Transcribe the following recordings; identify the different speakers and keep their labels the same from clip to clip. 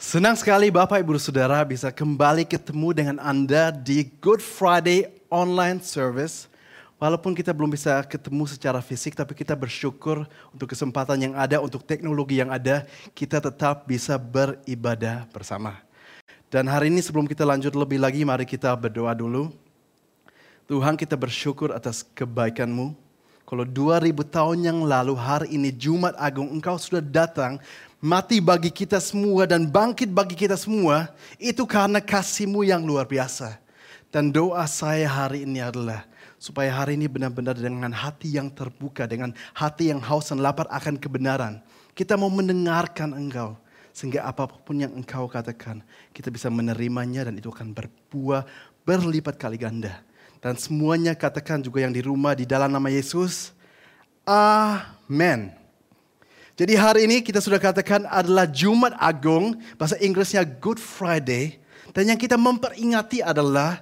Speaker 1: Senang sekali Bapak Ibu Saudara bisa kembali ketemu dengan Anda di Good Friday online service. Walaupun kita belum bisa ketemu secara fisik, tapi kita bersyukur untuk kesempatan yang ada, untuk teknologi yang ada, kita tetap bisa beribadah bersama. Dan hari ini sebelum kita lanjut lebih lagi, mari kita berdoa dulu. Tuhan kita bersyukur atas kebaikan-Mu. Kalau 2000 tahun yang lalu hari ini Jumat Agung engkau sudah datang mati bagi kita semua dan bangkit bagi kita semua itu karena kasihmu yang luar biasa. Dan doa saya hari ini adalah supaya hari ini benar-benar dengan hati yang terbuka, dengan hati yang haus dan lapar akan kebenaran. Kita mau mendengarkan engkau. Sehingga apa pun yang engkau katakan, kita bisa menerimanya dan itu akan berbuah berlipat kali ganda. Dan semuanya katakan juga yang di rumah di dalam nama Yesus. Amin. Jadi hari ini kita sudah katakan adalah Jumat Agung, bahasa Inggrisnya Good Friday. Dan yang kita memperingati adalah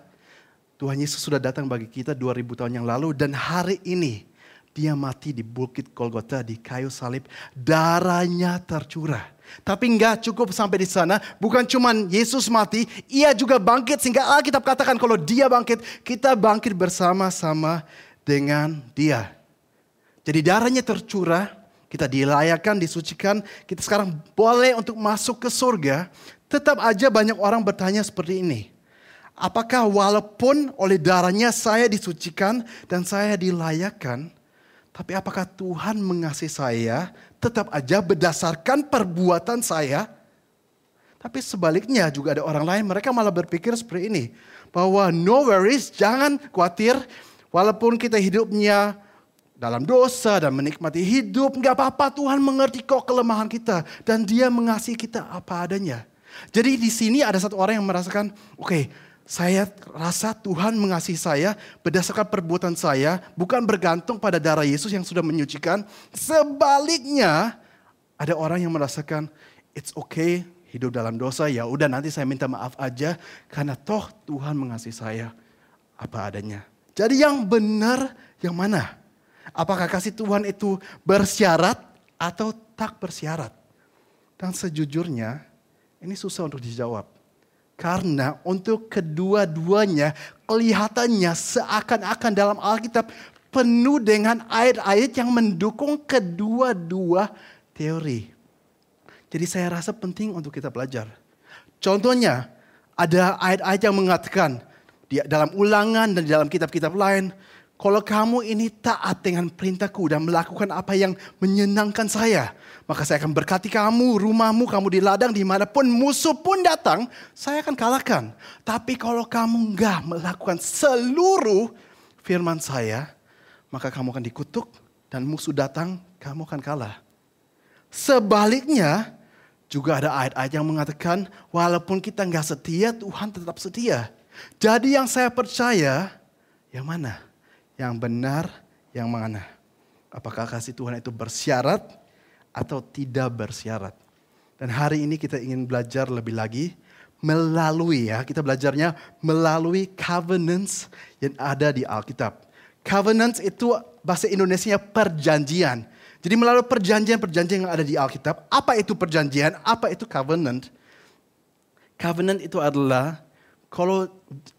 Speaker 1: Tuhan Yesus sudah datang bagi kita 2000 tahun yang lalu dan hari ini dia mati di Bukit Golgota di kayu salib, darahnya tercurah. Tapi enggak cukup sampai di sana, bukan cuman Yesus mati, ia juga bangkit sehingga Alkitab katakan kalau dia bangkit, kita bangkit bersama-sama dengan dia. Jadi darahnya tercurah, kita dilayakan, disucikan, kita sekarang boleh untuk masuk ke surga. Tetap aja banyak orang bertanya seperti ini. Apakah walaupun oleh darahnya saya disucikan dan saya dilayakan, tapi apakah Tuhan mengasihi saya tetap aja berdasarkan perbuatan saya? Tapi sebaliknya juga ada orang lain, mereka malah berpikir seperti ini. Bahwa no worries, jangan khawatir. Walaupun kita hidupnya dalam dosa dan menikmati hidup, nggak apa-apa Tuhan mengerti kok kelemahan kita. Dan dia mengasihi kita apa adanya. Jadi di sini ada satu orang yang merasakan, oke okay, saya rasa Tuhan mengasihi saya berdasarkan perbuatan saya, bukan bergantung pada darah Yesus yang sudah menyucikan. Sebaliknya, ada orang yang merasakan it's okay hidup dalam dosa, ya udah nanti saya minta maaf aja karena toh Tuhan mengasihi saya apa adanya. Jadi yang benar yang mana? Apakah kasih Tuhan itu bersyarat atau tak bersyarat? Dan sejujurnya ini susah untuk dijawab. Karena untuk kedua-duanya kelihatannya seakan-akan dalam Alkitab penuh dengan ayat-ayat yang mendukung kedua-dua teori. Jadi saya rasa penting untuk kita belajar. Contohnya ada ayat-ayat yang mengatakan di dalam ulangan dan di dalam kitab-kitab lain kalau kamu ini taat dengan perintahku dan melakukan apa yang menyenangkan saya, maka saya akan berkati kamu, rumahmu, kamu di ladang, di mana pun musuh pun datang, saya akan kalahkan. Tapi kalau kamu enggak melakukan seluruh firman saya, maka kamu akan dikutuk dan musuh datang, kamu akan kalah. Sebaliknya, juga ada ayat-ayat yang mengatakan, walaupun kita enggak setia, Tuhan tetap setia. Jadi yang saya percaya, yang mana? Yang benar, yang mana? Apakah kasih Tuhan itu bersyarat atau tidak bersyarat? Dan hari ini kita ingin belajar lebih lagi melalui ya, kita belajarnya melalui covenants yang ada di Alkitab. Covenants itu bahasa Indonesia perjanjian. Jadi melalui perjanjian-perjanjian yang ada di Alkitab, apa itu perjanjian, apa itu covenant? Covenant itu adalah kalau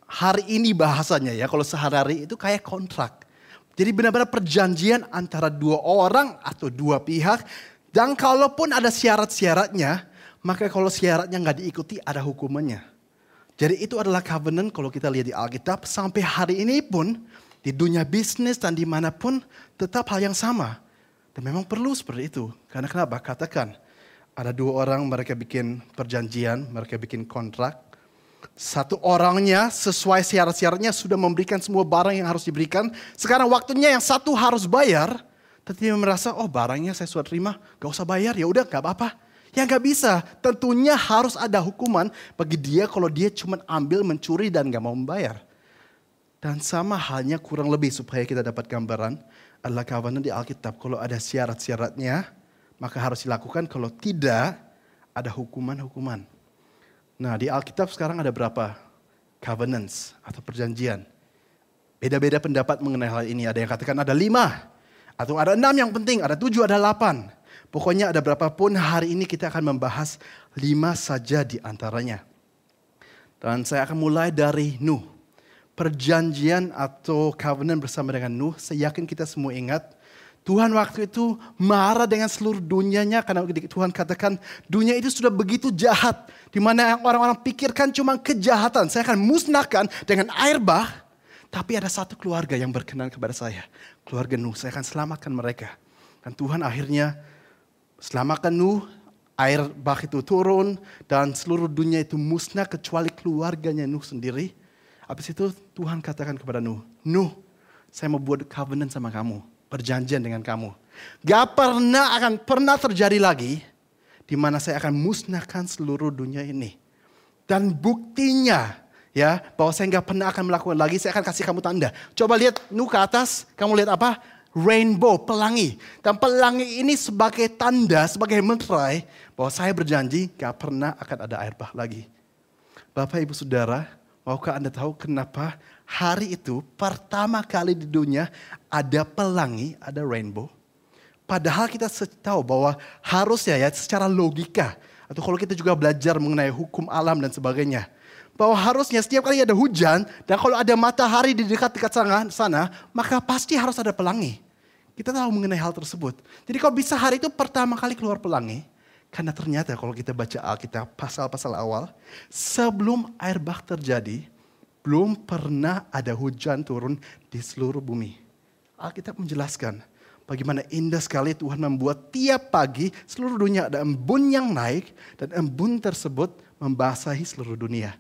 Speaker 1: hari ini bahasanya ya, kalau sehari-hari itu kayak kontrak. Jadi benar-benar perjanjian antara dua orang atau dua pihak. Dan kalaupun ada syarat-syaratnya, maka kalau syaratnya nggak diikuti ada hukumannya. Jadi itu adalah covenant kalau kita lihat di Alkitab. Sampai hari ini pun di dunia bisnis dan di mana pun tetap hal yang sama. Dan memang perlu seperti itu. Karena kenapa? Katakan ada dua orang mereka bikin perjanjian, mereka bikin kontrak. Satu orangnya sesuai syarat-syaratnya sudah memberikan semua barang yang harus diberikan. Sekarang waktunya yang satu harus bayar. Tapi dia merasa, oh barangnya saya sudah terima, gak usah bayar, ya udah gak apa-apa. Ya gak bisa, tentunya harus ada hukuman bagi dia kalau dia cuma ambil, mencuri dan gak mau membayar. Dan sama halnya kurang lebih supaya kita dapat gambaran adalah kawanan di Alkitab. Kalau ada syarat-syaratnya, maka harus dilakukan. Kalau tidak, ada hukuman-hukuman. Nah di Alkitab sekarang ada berapa covenants atau perjanjian? Beda-beda pendapat mengenai hal ini. Ada yang katakan ada lima. Atau ada enam yang penting, ada tujuh, ada delapan. Pokoknya ada berapapun hari ini kita akan membahas lima saja di antaranya. Dan saya akan mulai dari Nuh. Perjanjian atau covenant bersama dengan Nuh, saya yakin kita semua ingat. Tuhan waktu itu marah dengan seluruh dunianya karena Tuhan katakan dunia itu sudah begitu jahat. Di mana orang-orang pikirkan cuma kejahatan. Saya akan musnahkan dengan air bah. Tapi ada satu keluarga yang berkenan kepada saya. Keluarga Nuh, saya akan selamatkan mereka. Dan Tuhan akhirnya selamatkan Nuh, air bah itu turun dan seluruh dunia itu musnah kecuali keluarganya Nuh sendiri. Habis itu Tuhan katakan kepada Nuh, Nuh, saya mau buat covenant sama kamu, perjanjian dengan kamu. Gak pernah akan pernah terjadi lagi di mana saya akan musnahkan seluruh dunia ini. Dan buktinya ya bahwa saya nggak pernah akan melakukan lagi, saya akan kasih kamu tanda. Coba lihat Nuh ke atas, kamu lihat apa? Rainbow, pelangi. Dan pelangi ini sebagai tanda, sebagai meterai bahwa saya berjanji gak pernah akan ada air bah lagi. Bapak ibu saudara, maukah anda tahu kenapa hari itu pertama kali di dunia ada pelangi, ada rainbow? Padahal kita tahu bahwa harusnya ya secara logika, atau kalau kita juga belajar mengenai hukum alam dan sebagainya, bahwa harusnya setiap kali ada hujan dan kalau ada matahari di dekat-dekat sana, maka pasti harus ada pelangi. Kita tahu mengenai hal tersebut. Jadi kalau bisa hari itu pertama kali keluar pelangi, karena ternyata kalau kita baca Alkitab pasal-pasal awal, sebelum air bah terjadi, belum pernah ada hujan turun di seluruh bumi. Alkitab menjelaskan bagaimana indah sekali Tuhan membuat tiap pagi seluruh dunia ada embun yang naik dan embun tersebut membasahi seluruh dunia.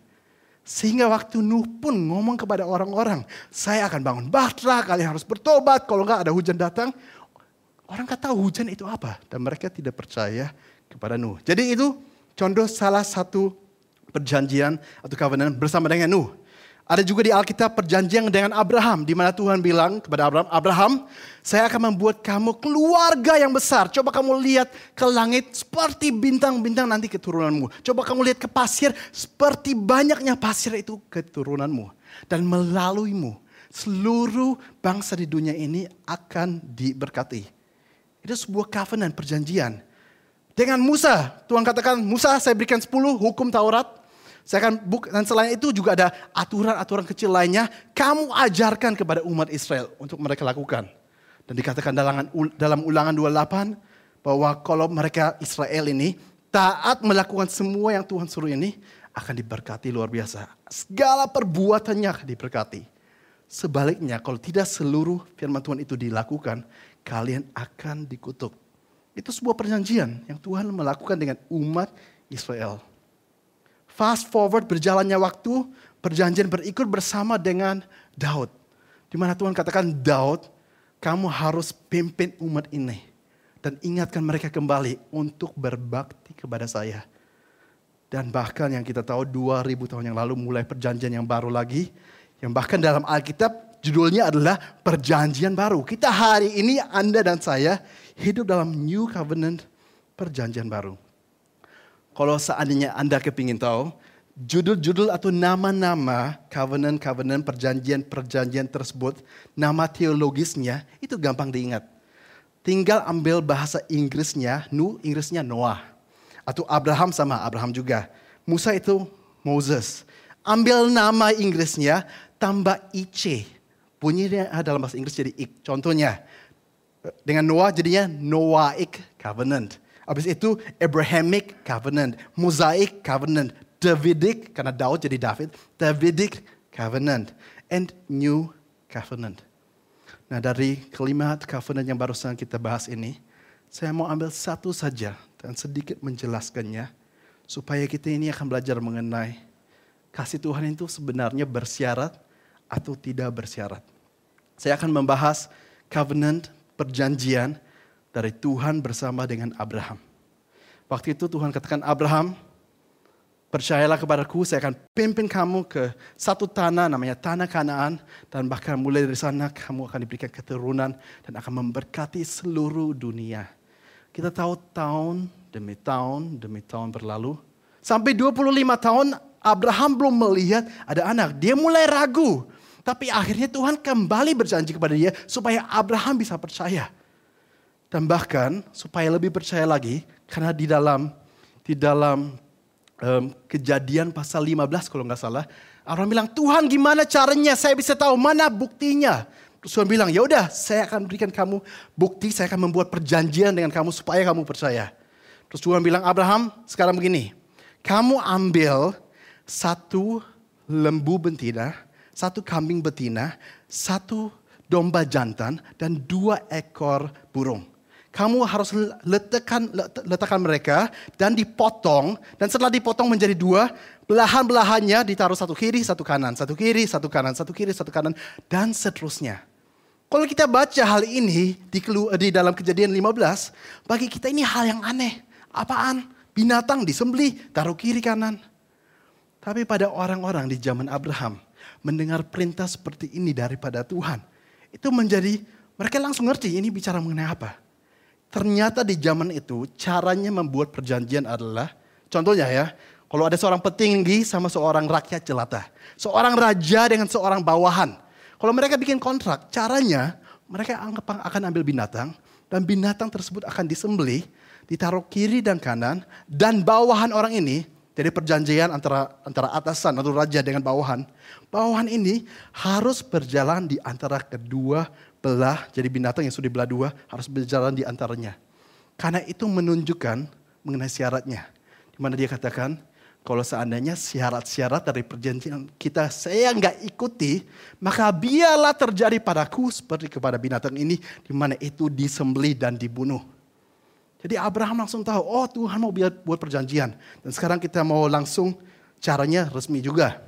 Speaker 1: Sehingga waktu Nuh pun ngomong kepada orang-orang, saya akan bangun bahtera, kalian harus bertobat, kalau enggak ada hujan datang. Orang kata hujan itu apa. Dan mereka tidak percaya kepada Nuh. Jadi itu contoh salah satu perjanjian atau covenant bersama dengan Nuh. Ada juga di Alkitab perjanjian dengan Abraham, di mana Tuhan bilang kepada Abraham, Abraham, saya akan membuat kamu keluarga yang besar. Coba kamu lihat ke langit seperti bintang-bintang nanti keturunanmu. Coba kamu lihat ke pasir seperti banyaknya pasir itu keturunanmu. Dan melaluimu, seluruh bangsa di dunia ini akan diberkati. Itu sebuah covenant, perjanjian dengan Musa, Tuhan katakan, Musa saya berikan 10 hukum Taurat. Saya akan buk dan selain itu juga ada aturan-aturan kecil lainnya. Kamu ajarkan kepada umat Israel untuk mereka lakukan. Dan dikatakan dalam, dalam ulangan 28 bahwa kalau mereka Israel ini taat melakukan semua yang Tuhan suruh ini akan diberkati luar biasa. Segala perbuatannya akan diberkati. Sebaliknya kalau tidak seluruh firman Tuhan itu dilakukan, kalian akan dikutuk. Itu sebuah perjanjian yang Tuhan melakukan dengan umat Israel. Fast forward berjalannya waktu, perjanjian berikut bersama dengan Daud. Di mana Tuhan katakan, Daud, kamu harus pimpin umat ini. Dan ingatkan mereka kembali untuk berbakti kepada saya. Dan bahkan yang kita tahu 2000 tahun yang lalu mulai perjanjian yang baru lagi. Yang bahkan dalam Alkitab judulnya adalah perjanjian baru. Kita hari ini Anda dan saya hidup dalam new covenant perjanjian baru. Kalau seandainya Anda kepingin tahu, judul-judul atau nama-nama covenant-covenant perjanjian-perjanjian tersebut, nama teologisnya itu gampang diingat. Tinggal ambil bahasa Inggrisnya, Nu Inggrisnya Noah. Atau Abraham sama Abraham juga. Musa itu Moses. Ambil nama Inggrisnya, tambah IC. Bunyinya dalam bahasa Inggris jadi ik. Contohnya, dengan Noah jadinya Noahic Covenant. Habis itu Abrahamic Covenant, Mosaic Covenant, Davidic karena Daud jadi David, Davidic Covenant, and New Covenant. Nah dari kelima covenant yang barusan kita bahas ini, saya mau ambil satu saja dan sedikit menjelaskannya supaya kita ini akan belajar mengenai kasih Tuhan itu sebenarnya bersyarat atau tidak bersyarat. Saya akan membahas covenant perjanjian dari Tuhan bersama dengan Abraham. Waktu itu Tuhan katakan, Abraham, percayalah kepadaku, saya akan pimpin kamu ke satu tanah namanya Tanah Kanaan. Dan bahkan mulai dari sana kamu akan diberikan keturunan dan akan memberkati seluruh dunia. Kita tahu tahun demi tahun demi tahun berlalu. Sampai 25 tahun Abraham belum melihat ada anak. Dia mulai ragu. Tapi akhirnya Tuhan kembali berjanji kepada dia supaya Abraham bisa percaya. Dan bahkan supaya lebih percaya lagi, karena di dalam di dalam um, kejadian pasal 15 kalau nggak salah, Abraham bilang, Tuhan gimana caranya saya bisa tahu mana buktinya? Terus Tuhan bilang, ya udah saya akan berikan kamu bukti, saya akan membuat perjanjian dengan kamu supaya kamu percaya. Terus Tuhan bilang, Abraham sekarang begini, kamu ambil satu lembu betina, satu kambing betina, satu domba jantan, dan dua ekor burung. Kamu harus letakkan, letakkan mereka dan dipotong. Dan setelah dipotong menjadi dua, belahan-belahannya ditaruh satu kiri, satu kanan. Satu kiri, satu kanan, satu kiri, satu kanan. Dan seterusnya. Kalau kita baca hal ini di, di dalam kejadian 15, bagi kita ini hal yang aneh. Apaan? Binatang disembeli, taruh kiri kanan. Tapi pada orang-orang di zaman Abraham, mendengar perintah seperti ini daripada Tuhan, itu menjadi, mereka langsung ngerti ini bicara mengenai apa. Ternyata di zaman itu caranya membuat perjanjian adalah, contohnya ya, kalau ada seorang petinggi sama seorang rakyat jelata. Seorang raja dengan seorang bawahan. Kalau mereka bikin kontrak, caranya mereka anggap akan ambil binatang. Dan binatang tersebut akan disembeli, ditaruh kiri dan kanan. Dan bawahan orang ini jadi perjanjian antara antara atasan atau raja dengan bawahan. Bawahan ini harus berjalan di antara kedua belah. Jadi binatang yang sudah belah dua harus berjalan di antaranya. Karena itu menunjukkan mengenai syaratnya. Di mana dia katakan, kalau seandainya syarat-syarat dari perjanjian kita saya nggak ikuti, maka biarlah terjadi padaku seperti kepada binatang ini, di mana itu disembeli dan dibunuh. Jadi Abraham langsung tahu, oh Tuhan mau buat perjanjian. Dan sekarang kita mau langsung caranya resmi juga.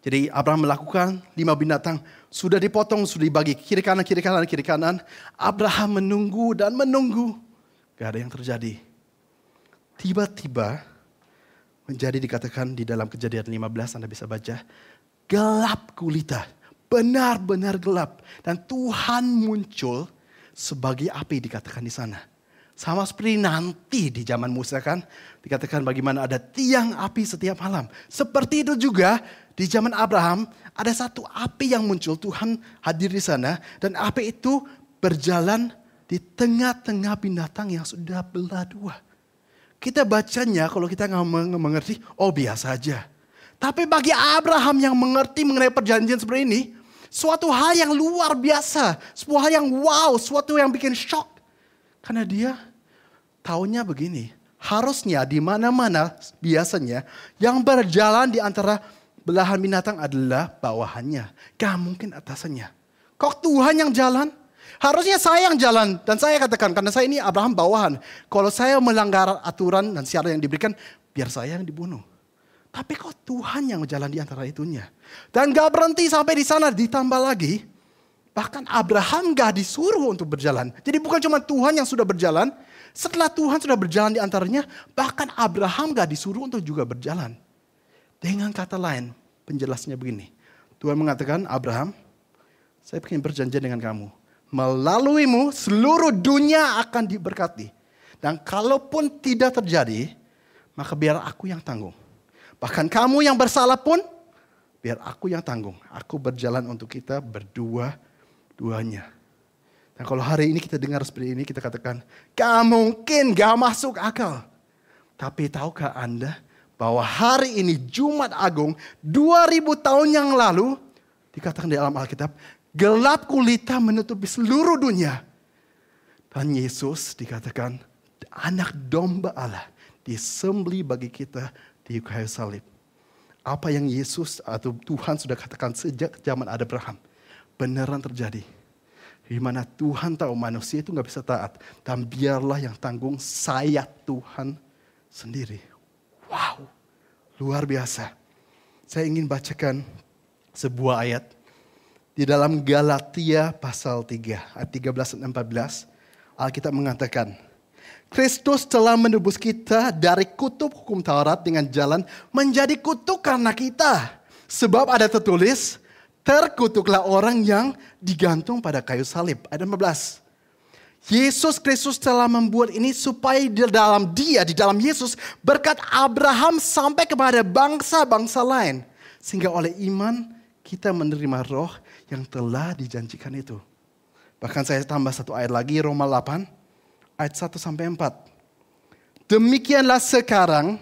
Speaker 1: Jadi Abraham melakukan lima binatang, sudah dipotong, sudah dibagi kiri kanan, kiri kanan, kiri kanan. Abraham menunggu dan menunggu. Gak ada yang terjadi. Tiba-tiba menjadi dikatakan di dalam kejadian 15 Anda bisa baca. Gelap gulita, benar-benar gelap. Dan Tuhan muncul sebagai api dikatakan di sana. Sama seperti nanti di zaman Musa kan. Dikatakan bagaimana ada tiang api setiap malam. Seperti itu juga di zaman Abraham ada satu api yang muncul. Tuhan hadir di sana. Dan api itu berjalan di tengah-tengah binatang yang sudah belah dua. Kita bacanya kalau kita nggak mengerti, oh biasa aja. Tapi bagi Abraham yang mengerti mengenai perjanjian seperti ini, suatu hal yang luar biasa, sebuah hal yang wow, suatu yang bikin shock. Karena dia Taunya begini, harusnya di mana-mana biasanya yang berjalan di antara belahan binatang adalah bawahannya. Gak mungkin atasannya. Kok Tuhan yang jalan? Harusnya saya yang jalan. Dan saya katakan, karena saya ini Abraham bawahan. Kalau saya melanggar aturan dan syarat yang diberikan, biar saya yang dibunuh. Tapi kok Tuhan yang jalan di antara itunya. Dan gak berhenti sampai di sana, ditambah lagi. Bahkan Abraham gak disuruh untuk berjalan. Jadi bukan cuma Tuhan yang sudah berjalan, setelah Tuhan sudah berjalan di antaranya, bahkan Abraham gak disuruh untuk juga berjalan. Dengan kata lain, penjelasnya begini. Tuhan mengatakan, Abraham, saya ingin berjanji dengan kamu. Melaluimu seluruh dunia akan diberkati. Dan kalaupun tidak terjadi, maka biar aku yang tanggung. Bahkan kamu yang bersalah pun, biar aku yang tanggung. Aku berjalan untuk kita berdua-duanya. Nah kalau hari ini kita dengar seperti ini, kita katakan, gak mungkin, gak masuk akal. Tapi tahukah Anda bahwa hari ini Jumat Agung 2000 tahun yang lalu, dikatakan di dalam Alkitab, gelap kulita menutupi seluruh dunia. Dan Yesus dikatakan anak domba Allah disembeli bagi kita di kayu salib. Apa yang Yesus atau Tuhan sudah katakan sejak zaman Abraham beneran terjadi di mana Tuhan tahu manusia itu nggak bisa taat. Dan biarlah yang tanggung saya Tuhan sendiri. Wow, luar biasa. Saya ingin bacakan sebuah ayat di dalam Galatia pasal 3 ayat 13 dan 14. Alkitab mengatakan, Kristus telah menebus kita dari kutub hukum Taurat dengan jalan menjadi kutuk karena kita. Sebab ada tertulis, terkutuklah orang yang digantung pada kayu salib. Ayat 15. Yesus Kristus telah membuat ini supaya di dalam dia, di dalam Yesus, berkat Abraham sampai kepada bangsa-bangsa lain. Sehingga oleh iman kita menerima roh yang telah dijanjikan itu. Bahkan saya tambah satu ayat lagi, Roma 8. ayat 1 sampai 4. Demikianlah sekarang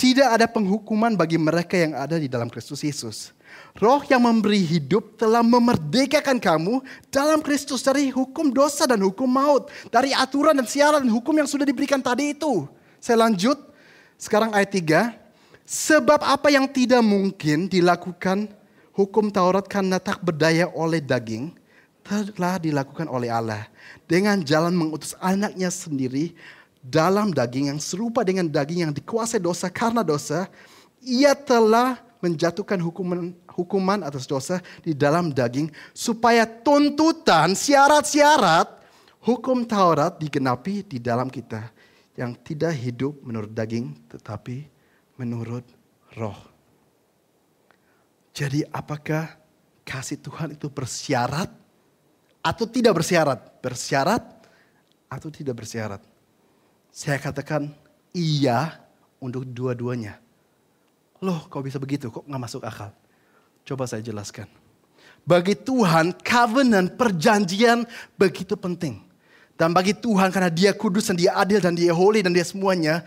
Speaker 1: tidak ada penghukuman bagi mereka yang ada di dalam Kristus Yesus. Roh yang memberi hidup telah memerdekakan kamu dalam Kristus dari hukum dosa dan hukum maut. Dari aturan dan siaran hukum yang sudah diberikan tadi itu. Saya lanjut. Sekarang ayat 3. Sebab apa yang tidak mungkin dilakukan hukum Taurat karena tak berdaya oleh daging telah dilakukan oleh Allah dengan jalan mengutus anaknya sendiri dalam daging yang serupa dengan daging yang dikuasai dosa karena dosa, ia telah menjatuhkan hukuman hukuman atas dosa di dalam daging supaya tuntutan syarat-syarat hukum Taurat digenapi di dalam kita yang tidak hidup menurut daging tetapi menurut roh. Jadi apakah kasih Tuhan itu bersyarat atau tidak bersyarat? Bersyarat atau tidak bersyarat? Saya katakan iya untuk dua-duanya. Loh kok bisa begitu? Kok nggak masuk akal? Coba saya jelaskan. Bagi Tuhan covenant perjanjian begitu penting. Dan bagi Tuhan karena dia kudus dan dia adil dan dia holy dan dia semuanya.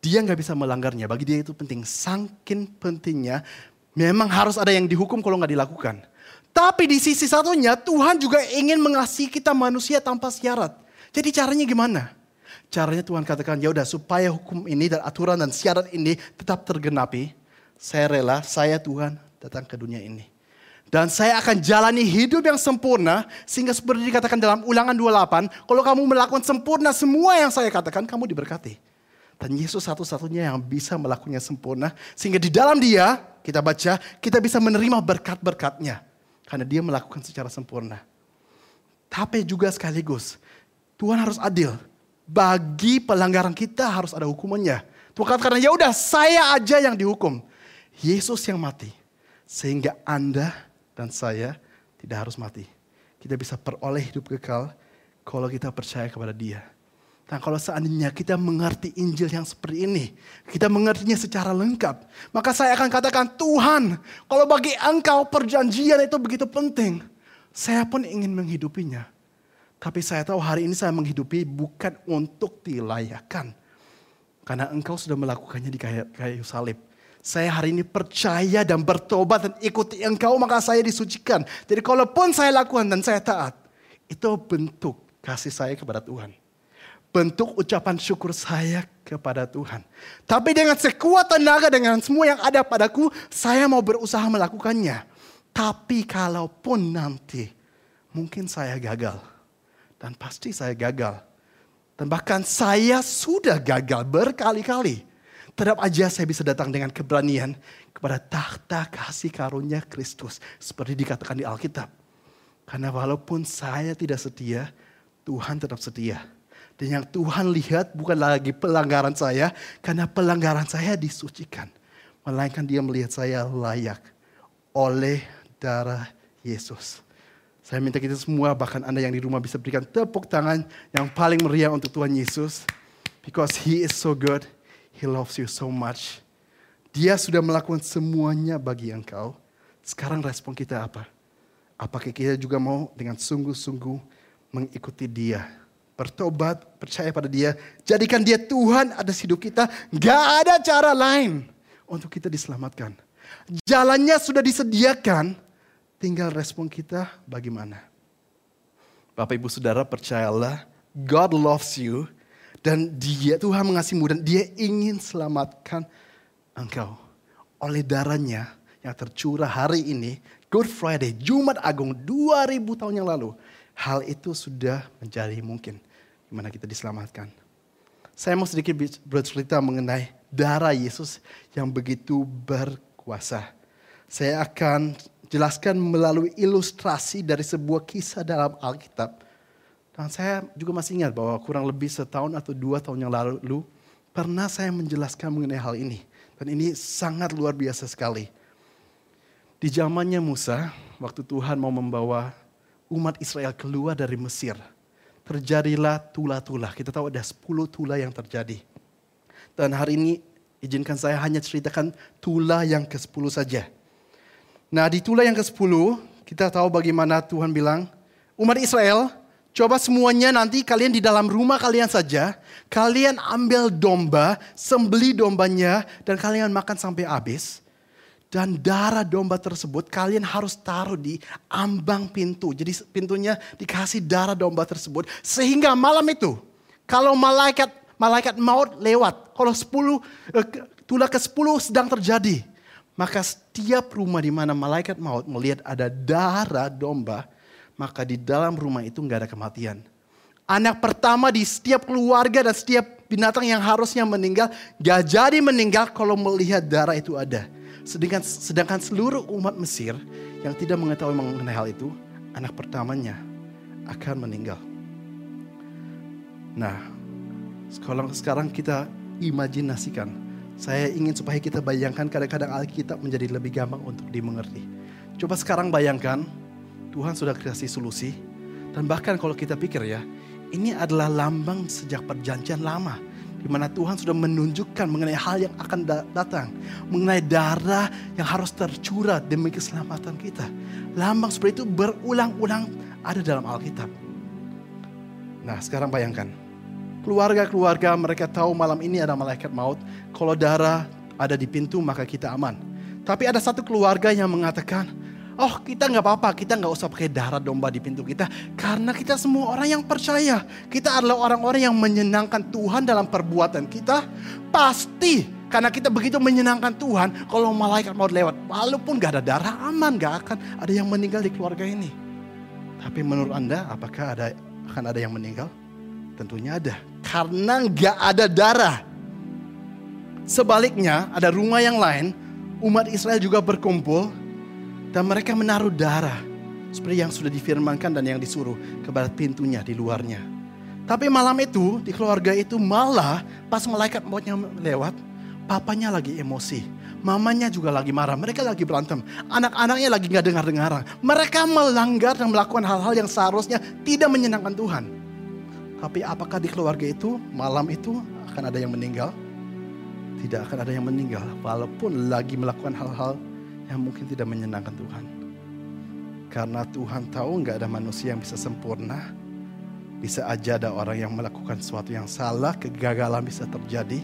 Speaker 1: Dia nggak bisa melanggarnya. Bagi dia itu penting. Sangkin pentingnya memang harus ada yang dihukum kalau nggak dilakukan. Tapi di sisi satunya Tuhan juga ingin mengasihi kita manusia tanpa syarat. Jadi caranya gimana? Caranya Tuhan katakan ya udah supaya hukum ini dan aturan dan syarat ini tetap tergenapi. Saya rela, saya Tuhan datang ke dunia ini. Dan saya akan jalani hidup yang sempurna. Sehingga seperti dikatakan dalam ulangan 28. Kalau kamu melakukan sempurna semua yang saya katakan, kamu diberkati. Dan Yesus satu-satunya yang bisa melakukannya sempurna. Sehingga di dalam dia, kita baca, kita bisa menerima berkat-berkatnya. Karena dia melakukan secara sempurna. Tapi juga sekaligus, Tuhan harus adil. Bagi pelanggaran kita harus ada hukumannya. Tuhan katakan, ya udah saya aja yang dihukum. Yesus yang mati. Sehingga Anda dan saya tidak harus mati. Kita bisa peroleh hidup kekal kalau kita percaya kepada dia. Dan kalau seandainya kita mengerti Injil yang seperti ini, kita mengertinya secara lengkap, maka saya akan katakan, Tuhan, kalau bagi engkau perjanjian itu begitu penting, saya pun ingin menghidupinya. Tapi saya tahu hari ini saya menghidupi bukan untuk dilayakan. Karena engkau sudah melakukannya di kayu salib. Saya hari ini percaya dan bertobat dan ikuti engkau maka saya disucikan. Jadi kalaupun saya lakukan dan saya taat. Itu bentuk kasih saya kepada Tuhan. Bentuk ucapan syukur saya kepada Tuhan. Tapi dengan sekuat tenaga dengan semua yang ada padaku. Saya mau berusaha melakukannya. Tapi kalaupun nanti mungkin saya gagal. Dan pasti saya gagal. Dan bahkan saya sudah gagal berkali-kali Tetap aja saya bisa datang dengan keberanian kepada tahta kasih karunia Kristus. Seperti dikatakan di Alkitab. Karena walaupun saya tidak setia, Tuhan tetap setia. Dan yang Tuhan lihat bukan lagi pelanggaran saya, karena pelanggaran saya disucikan. Melainkan dia melihat saya layak oleh darah Yesus. Saya minta kita semua, bahkan Anda yang di rumah bisa berikan tepuk tangan yang paling meriah untuk Tuhan Yesus. Because He is so good. He loves you so much. Dia sudah melakukan semuanya bagi engkau. Sekarang respon kita apa? Apakah kita juga mau dengan sungguh-sungguh mengikuti dia? Bertobat, percaya pada dia. Jadikan dia Tuhan ada hidup kita. Gak ada cara lain untuk kita diselamatkan. Jalannya sudah disediakan. Tinggal respon kita bagaimana. Bapak ibu saudara percayalah. God loves you dan dia, Tuhan mengasihimu dan dia ingin selamatkan engkau. Oleh darahnya yang tercurah hari ini, Good Friday, Jumat Agung 2000 tahun yang lalu. Hal itu sudah menjadi mungkin. Gimana kita diselamatkan. Saya mau sedikit bercerita mengenai darah Yesus yang begitu berkuasa. Saya akan jelaskan melalui ilustrasi dari sebuah kisah dalam Alkitab dan saya juga masih ingat bahwa kurang lebih setahun atau dua tahun yang lalu pernah saya menjelaskan mengenai hal ini. Dan ini sangat luar biasa sekali. Di zamannya Musa, waktu Tuhan mau membawa umat Israel keluar dari Mesir, terjadilah tula-tula. Kita tahu ada 10 tula yang terjadi. Dan hari ini izinkan saya hanya ceritakan tula yang ke-10 saja. Nah di tula yang ke-10, kita tahu bagaimana Tuhan bilang, umat Israel Coba semuanya nanti kalian di dalam rumah kalian saja, kalian ambil domba, sembeli dombanya, dan kalian makan sampai habis. Dan darah domba tersebut kalian harus taruh di ambang pintu. Jadi pintunya dikasih darah domba tersebut. Sehingga malam itu, kalau malaikat malaikat maut lewat, kalau 10 eh, tulah ke 10 sedang terjadi, maka setiap rumah di mana malaikat maut melihat ada darah domba, maka di dalam rumah itu nggak ada kematian. Anak pertama di setiap keluarga dan setiap binatang yang harusnya meninggal, gak jadi meninggal kalau melihat darah itu ada. Sedangkan, sedangkan seluruh umat Mesir yang tidak mengetahui mengenai hal itu, anak pertamanya akan meninggal. Nah, sekarang, sekarang kita imajinasikan. Saya ingin supaya kita bayangkan kadang-kadang Alkitab menjadi lebih gampang untuk dimengerti. Coba sekarang bayangkan Tuhan sudah kasih solusi. Dan bahkan kalau kita pikir ya, ini adalah lambang sejak perjanjian lama. Di mana Tuhan sudah menunjukkan mengenai hal yang akan datang. Mengenai darah yang harus tercurah demi keselamatan kita. Lambang seperti itu berulang-ulang ada dalam Alkitab. Nah sekarang bayangkan. Keluarga-keluarga mereka tahu malam ini ada malaikat maut. Kalau darah ada di pintu maka kita aman. Tapi ada satu keluarga yang mengatakan, Oh kita nggak apa-apa, kita nggak usah pakai darah domba di pintu kita. Karena kita semua orang yang percaya. Kita adalah orang-orang yang menyenangkan Tuhan dalam perbuatan kita. Pasti karena kita begitu menyenangkan Tuhan. Kalau malaikat mau lewat, walaupun gak ada darah aman, gak akan ada yang meninggal di keluarga ini. Tapi menurut Anda apakah ada akan ada yang meninggal? Tentunya ada. Karena gak ada darah. Sebaliknya ada rumah yang lain, umat Israel juga berkumpul dan mereka menaruh darah seperti yang sudah difirmankan dan yang disuruh kepada pintunya di luarnya. Tapi malam itu di keluarga itu malah pas malaikat mautnya lewat, papanya lagi emosi. Mamanya juga lagi marah, mereka lagi berantem. Anak-anaknya lagi gak dengar-dengaran. Mereka melanggar dan melakukan hal-hal yang seharusnya tidak menyenangkan Tuhan. Tapi apakah di keluarga itu malam itu akan ada yang meninggal? Tidak akan ada yang meninggal walaupun lagi melakukan hal-hal yang mungkin tidak menyenangkan Tuhan. Karena Tuhan tahu nggak ada manusia yang bisa sempurna. Bisa aja ada orang yang melakukan sesuatu yang salah, kegagalan bisa terjadi.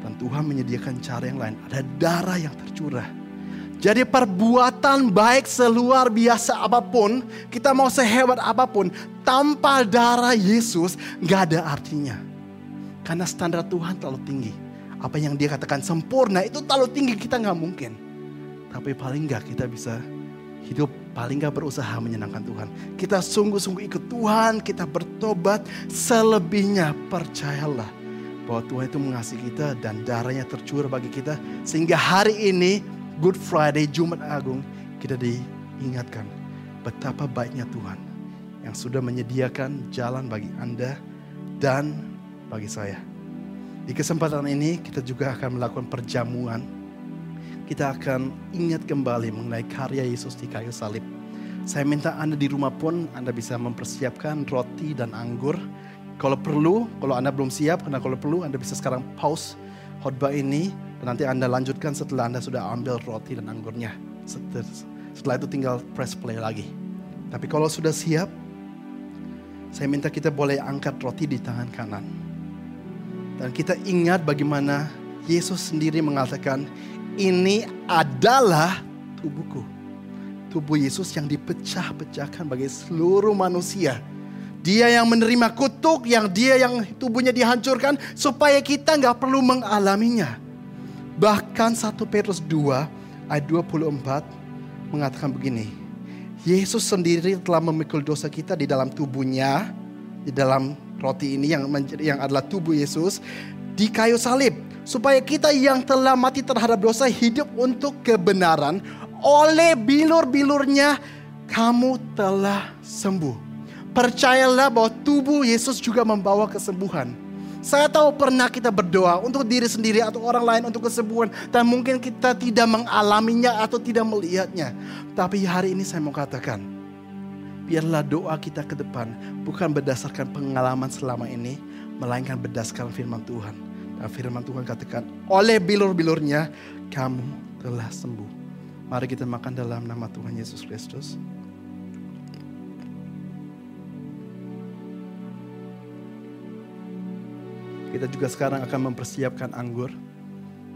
Speaker 1: Dan Tuhan menyediakan cara yang lain. Ada darah yang tercurah. Jadi perbuatan baik seluar biasa apa pun, kita mau sehebat apa pun, tanpa darah Yesus nggak ada artinya. Karena standar Tuhan terlalu tinggi. Apa yang dia katakan sempurna itu terlalu tinggi, kita nggak mungkin. Tapi paling enggak kita bisa hidup paling enggak berusaha menyenangkan Tuhan. Kita sungguh-sungguh ikut Tuhan, kita bertobat. Selebihnya percayalah bahwa Tuhan itu mengasihi kita dan darahnya tercurah bagi kita. Sehingga hari ini Good Friday, Jumat Agung, kita diingatkan betapa baiknya Tuhan yang sudah menyediakan jalan bagi Anda dan bagi saya. Di kesempatan ini kita juga akan melakukan perjamuan kita akan ingat kembali mengenai karya Yesus di kayu salib. Saya minta Anda di rumah pun Anda bisa mempersiapkan roti dan anggur. Kalau perlu, kalau Anda belum siap, karena kalau perlu Anda bisa sekarang pause khotbah ini dan nanti Anda lanjutkan setelah Anda sudah ambil roti dan anggurnya. Setelah itu tinggal press play lagi. Tapi kalau sudah siap, saya minta kita boleh angkat roti di tangan kanan. Dan kita ingat bagaimana Yesus sendiri mengatakan, ini adalah tubuhku. Tubuh Yesus yang dipecah-pecahkan bagi seluruh manusia. Dia yang menerima kutuk, yang dia yang tubuhnya dihancurkan supaya kita nggak perlu mengalaminya. Bahkan 1 Petrus 2 ayat 24 mengatakan begini. Yesus sendiri telah memikul dosa kita di dalam tubuhnya, di dalam roti ini yang yang adalah tubuh Yesus di kayu salib supaya kita yang telah mati terhadap dosa hidup untuk kebenaran oleh bilur-bilurnya kamu telah sembuh. Percayalah bahwa tubuh Yesus juga membawa kesembuhan. Saya tahu pernah kita berdoa untuk diri sendiri atau orang lain untuk kesembuhan dan mungkin kita tidak mengalaminya atau tidak melihatnya. Tapi hari ini saya mau katakan, biarlah doa kita ke depan bukan berdasarkan pengalaman selama ini, melainkan berdasarkan firman Tuhan firman Tuhan katakan, oleh bilur-bilurnya kamu telah sembuh. Mari kita makan dalam nama Tuhan Yesus Kristus. Kita juga sekarang akan mempersiapkan anggur.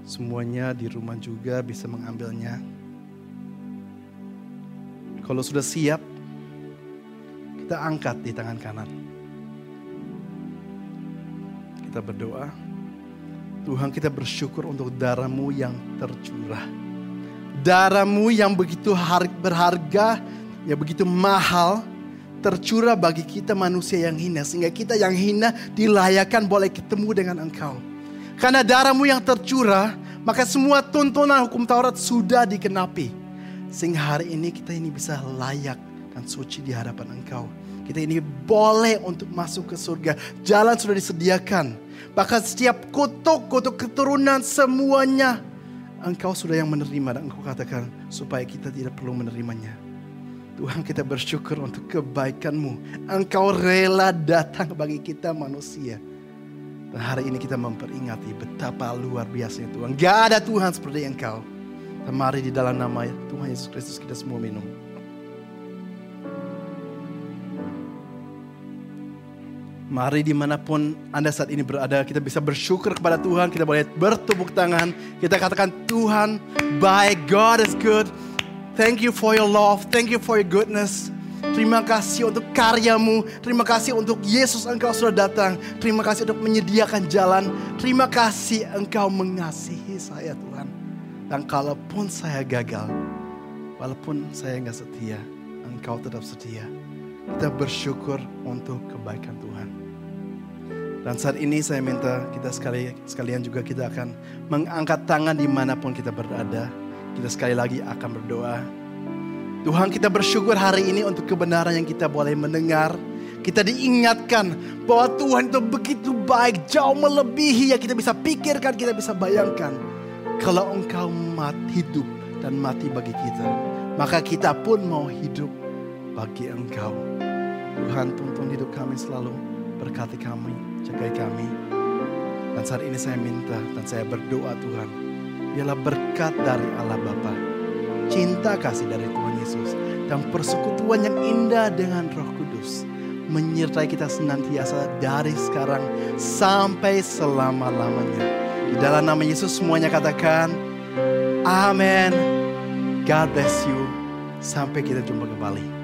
Speaker 1: Semuanya di rumah juga bisa mengambilnya. Kalau sudah siap, kita angkat di tangan kanan. Kita berdoa. Tuhan kita bersyukur untuk darahmu yang tercurah. Darahmu yang begitu berharga, yang begitu mahal, tercurah bagi kita manusia yang hina. Sehingga kita yang hina dilayakan boleh ketemu dengan engkau. Karena darahmu yang tercurah, maka semua tuntunan hukum Taurat sudah dikenapi. Sehingga hari ini kita ini bisa layak dan suci di hadapan engkau. Kita ini boleh untuk masuk ke surga. Jalan sudah disediakan. Bahkan setiap kutuk, kutuk keturunan semuanya. Engkau sudah yang menerima dan engkau katakan supaya kita tidak perlu menerimanya. Tuhan kita bersyukur untuk kebaikanmu. Engkau rela datang bagi kita manusia. Dan hari ini kita memperingati betapa luar biasanya Tuhan. Gak ada Tuhan seperti engkau. Dan mari di dalam nama Tuhan Yesus Kristus kita semua minum. Mari di mana pun Anda saat ini berada, kita bisa bersyukur kepada Tuhan. Kita boleh bertepuk tangan. Kita katakan Tuhan baik, God is good. Thank you for your love. Thank you for your goodness. Terima kasih untuk karyamu. Terima kasih untuk Yesus engkau sudah datang. Terima kasih untuk menyediakan jalan. Terima kasih engkau mengasihi saya Tuhan. Dan kalaupun saya gagal, walaupun saya nggak setia, engkau tetap setia. Kita bersyukur untuk kebaikan Tuhan. Dan saat ini saya minta kita sekali sekalian juga kita akan mengangkat tangan di mana pun kita berada kita sekali lagi akan berdoa. Tuhan kita bersyukur hari ini untuk kebenaran yang kita boleh mendengar. Kita diingatkan bahwa Tuhan itu begitu baik, jauh melebihi yang kita bisa pikirkan, kita bisa bayangkan. Kalau engkau mati hidup dan mati bagi kita, maka kita pun mau hidup bagi engkau. Tuhan tuntun hidup kami selalu, berkati kami, jaga kami. Dan saat ini saya minta dan saya berdoa Tuhan, ialah berkat dari Allah Bapa, cinta kasih dari Tuhan Yesus, dan persekutuan yang indah dengan Roh Kudus menyertai kita senantiasa dari sekarang sampai selama-lamanya. Di dalam nama Yesus semuanya katakan, Amin. God bless you. Sampai kita jumpa kembali.